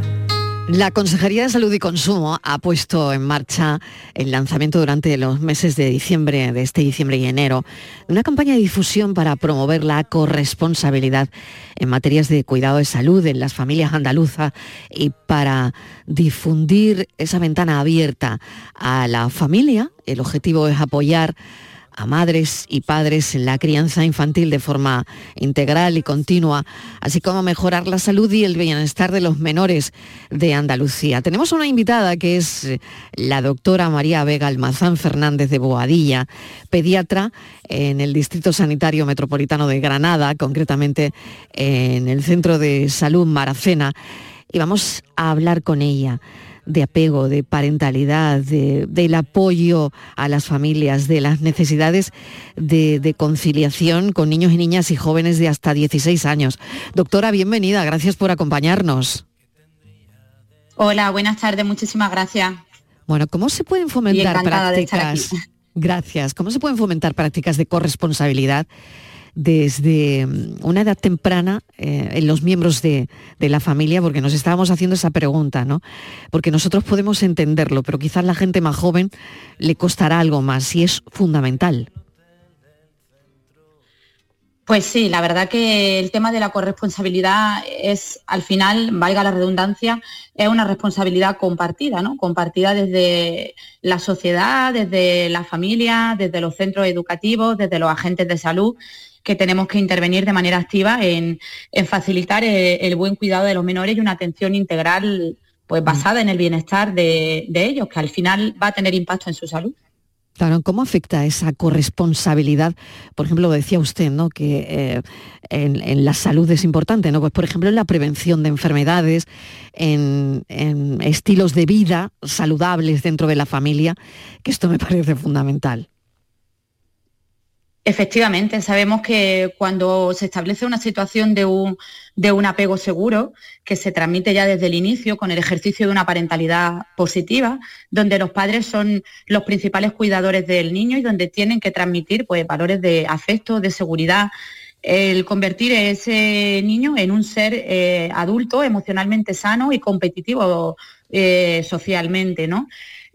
La Consejería de Salud y Consumo ha puesto en marcha el lanzamiento durante los meses de diciembre, de este diciembre y enero, una campaña de difusión para promover la corresponsabilidad en materias de cuidado de salud en las familias andaluzas y para difundir esa ventana abierta a la familia. El objetivo es apoyar a madres y padres en la crianza infantil de forma integral y continua, así como mejorar la salud y el bienestar de los menores de Andalucía. Tenemos una invitada que es eh, la doctora María Vega Almazán Fernández de Boadilla, pediatra en el Distrito Sanitario Metropolitano de Granada, concretamente en el Centro de Salud Maracena, y vamos a hablar con ella de apego, de parentalidad, del apoyo a las familias, de las necesidades de, de, conciliación con niños y niñas y jóvenes de hasta 16 años. Doctora, bienvenida, gracias por acompañarnos. Hola, buenas tardes, muchísimas gracias. Bueno, ¿cómo se pueden fomentar prácticas? *laughs* Gracias. ¿Cómo se pueden fomentar prácticas de corresponsabilidad desde mm, una edad temprana eh, en los miembros de, la familia, porque nos estábamos haciendo esa pregunta, ¿no? Porque nosotros podemos entenderlo, pero quizás la gente más joven le costará algo más y es fundamental. Pues sí, la verdad que el tema de la corresponsabilidad es, al final, valga la redundancia, es una responsabilidad compartida, ¿no? Compartida desde la sociedad, desde la familia, desde los centros educativos, desde los agentes de salud, que tenemos que intervenir de manera activa en, facilitar el, buen cuidado de los menores y una atención integral pues basada en el bienestar de ellos, que al final va a tener impacto en su salud. Claro, ¿cómo afecta esa corresponsabilidad? Por ejemplo, decía usted, ¿no? Que eh, en, la salud es importante, ¿no? Pues por ejemplo en la prevención de enfermedades, en, en estilos de vida saludables dentro de la familia, que esto me *laughs* parece fundamental. Efectivamente, sabemos que cuando se establece una situación de un, de un, apego seguro, que se transmite ya desde el inicio con el ejercicio de una parentalidad positiva, donde los padres son los principales cuidadores del niño y donde tienen que transmitir pues, valores de afecto, de seguridad, el convertir a ese niño en un ser eh, adulto, emocionalmente sano y competitivo eh, socialmente. ¿no?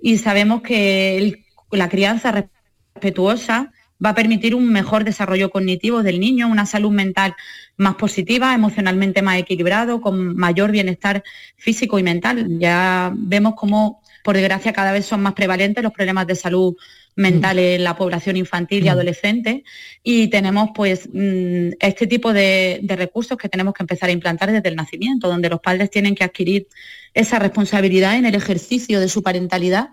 Y sabemos que la crianza respetuosa va a permitir un mejor desarrollo cognitivo del niño, una salud mental más positiva, emocionalmente más equilibrado, con mayor bienestar físico y mental. Ya vemos cómo, por desgracia, cada vez son más prevalentes los problemas de salud mental en la población infantil y mm. adolescente y tenemos pues mm, este tipo de, de recursos que tenemos que empezar a implantar desde el nacimiento, donde los padres tienen que adquirir esa responsabilidad en el ejercicio de su parentalidad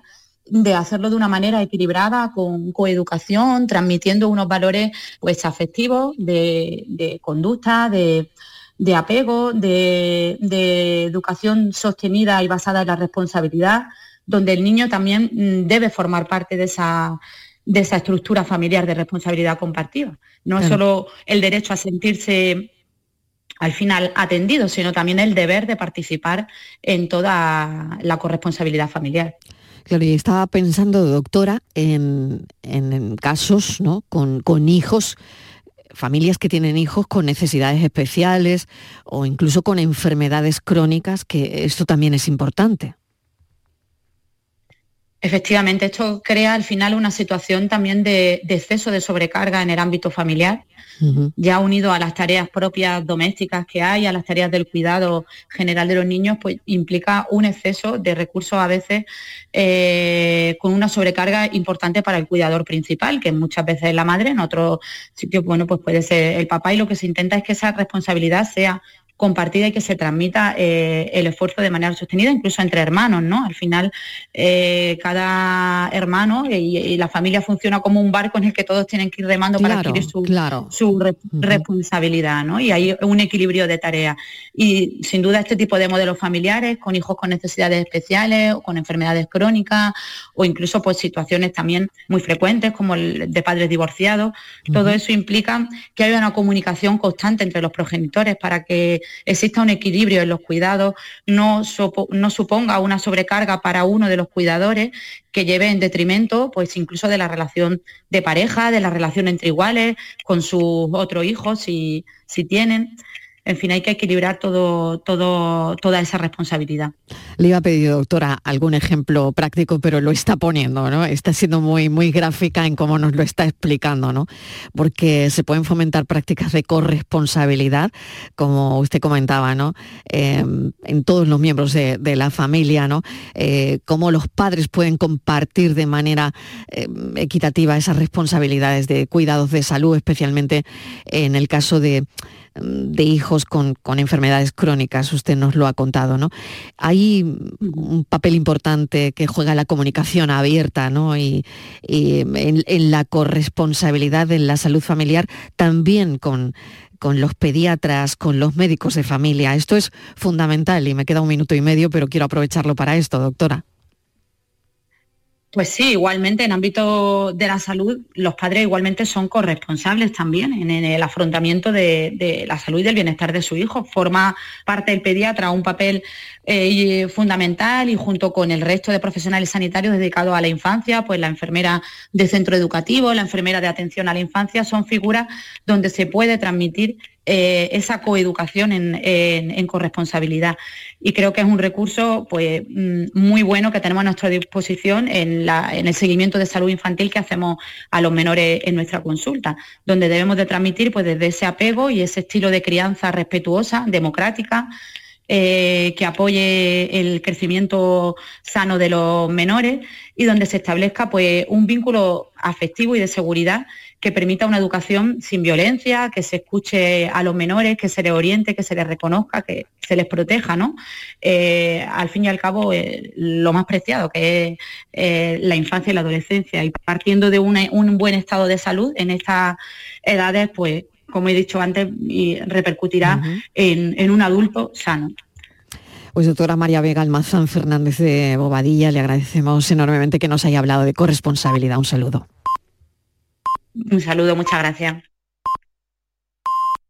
de hacerlo de una manera equilibrada, con coeducación, transmitiendo unos valores pues, afectivos, de, conducta, de, apego, de, educación sostenida y basada en la responsabilidad, donde el niño también mm, debe formar parte de esa, de esa estructura familiar de responsabilidad compartida. No es solo el derecho a sentirse al final atendido, sino también el deber de participar en toda la corresponsabilidad familiar. Claro, y estaba pensando, doctora, en, casos ¿no? con, con hijos familias que tienen hijos con necesidades especiales o incluso con enfermedades crónicas, que esto también es importante. Efectivamente, esto crea al final una situación también de, exceso de sobrecarga en el ámbito familiar, ya unido a las tareas propias domésticas que hay, a las tareas del cuidado general de los niños, pues implica un exceso de recursos a veces eh, con una sobrecarga importante para el cuidador principal, que muchas veces es la madre, en otros sitios, bueno, pues puede ser el papá y lo que se intenta es que esa responsabilidad sea compartida y que se transmita eh, el esfuerzo de manera sostenida, incluso entre hermanos, ¿no? Al final, eh, cada hermano y, la familia funciona como un barco en el que todos tienen que ir remando para adquirir su, su responsabilidad, ¿no? Y hay un equilibrio de tareas. Y sin duda este tipo de modelos familiares, con hijos con necesidades especiales, o con enfermedades crónicas, o incluso pues situaciones también muy frecuentes, como el de padres divorciados, todo eso implica que haya una comunicación constante entre los progenitores para que exista un equilibrio en los cuidados, no, no suponga una sobrecarga para uno de los cuidadores que lleve en detrimento, pues incluso de la relación de pareja, de la relación entre iguales, con sus otros hijos, si, si tienen en fin, hay que equilibrar todo, todo, toda esa responsabilidad. Le iba a pedir, doctora, algún ejemplo práctico, pero lo está poniendo, ¿no? Está siendo muy, muy gráfica en cómo nos lo está explicando, ¿no? Porque se pueden fomentar prácticas de corresponsabilidad, como usted comentaba, ¿no? Em, en todos los miembros de, la familia, ¿no? Eh, cómo los padres pueden compartir de manera em, equitativa esas responsabilidades de cuidados de salud, especialmente en el caso de de hijos con, enfermedades crónicas, usted nos lo ha contado, ¿no? Hay un papel importante que juega la comunicación abierta, ¿no? Y, en, la corresponsabilidad en la salud familiar, también con, con los pediatras, con los médicos de familia. Esto es fundamental y me queda un minuto y medio, pero quiero aprovecharlo para esto, doctora. Pues sí, igualmente en ámbito de la salud, los padres igualmente son corresponsables también en, el afrontamiento de, la salud y del bienestar de su hijo. Forma parte del pediatra un papel eh, fundamental y junto con el resto de profesionales sanitarios dedicados a la infancia, pues la enfermera de centro educativo, la enfermera de atención a la infancia, son figuras donde se puede transmitir eh, esa coeducación en, corresponsabilidad. Y creo que es un recurso pues, mm, muy bueno que tenemos a nuestra disposición en, el seguimiento de salud infantil que hacemos a los menores en nuestra consulta, donde debemos de transmitir pues, desde ese apego y ese estilo de crianza respetuosa, democrática, eh, que apoye el crecimiento sano de los menores y donde se establezca pues, un vínculo afectivo y de seguridad que permita una educación sin violencia, que se escuche a los menores, que se les oriente, que se les reconozca, que se les proteja, ¿no? Eh, al fin y al cabo, eh, lo más preciado, que es eh, la infancia y la adolescencia. Y partiendo de un buen estado de salud en estas edades, pues, como he dicho antes, repercutirá en, en un adulto sano. Pues doctora María Vega Almazán Fernández de Bobadilla, le agradecemos enormemente que nos haya hablado de corresponsabilidad. Un saludo. Un saludo, muchas gracias.